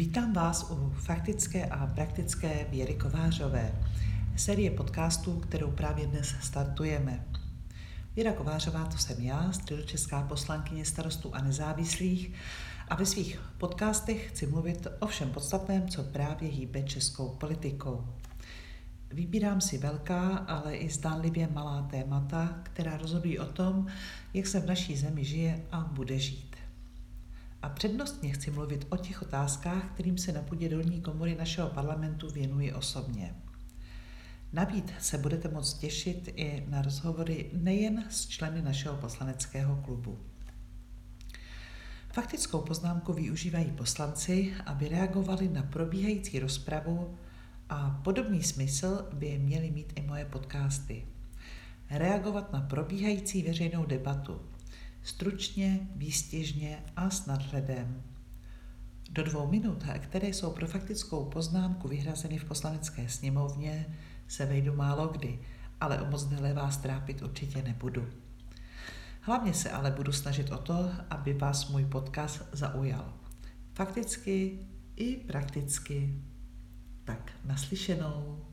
Vítám vás u faktické a praktické Věry Kovářové, série podcastů, kterou právě dnes startujeme. Věra Kovářová, to jsem já, středočeská poslankyně starostů a nezávislých a ve svých podcastech chci mluvit o všem podstatném, co právě hýbe českou politikou. Vybírám si velká, ale i zdánlivě malá témata, která rozhodují o tom, jak se v naší zemi žije a bude žít. A přednostně chci mluvit o těch otázkách, kterým se na půdě dolní komory našeho parlamentu věnuji osobně. Navíc se budete moct těšit i na rozhovory nejen s členy našeho poslaneckého klubu. Faktickou poznámku využívají poslanci, aby reagovali na probíhající rozpravu a podobný smysl by měly mít i moje podcasty. Reagovat na probíhající veřejnou debatu, stručně, výstěžně a s nadhledem. Do dvou minut, které jsou pro faktickou poznámku vyhrazeny v poslanecké sněmovně, se vejdu málo kdy, ale o moc déle vás trápit určitě nebudu. Hlavně se ale budu snažit o to, aby vás můj podcast zaujal. Fakticky i prakticky. Tak naslyšenou.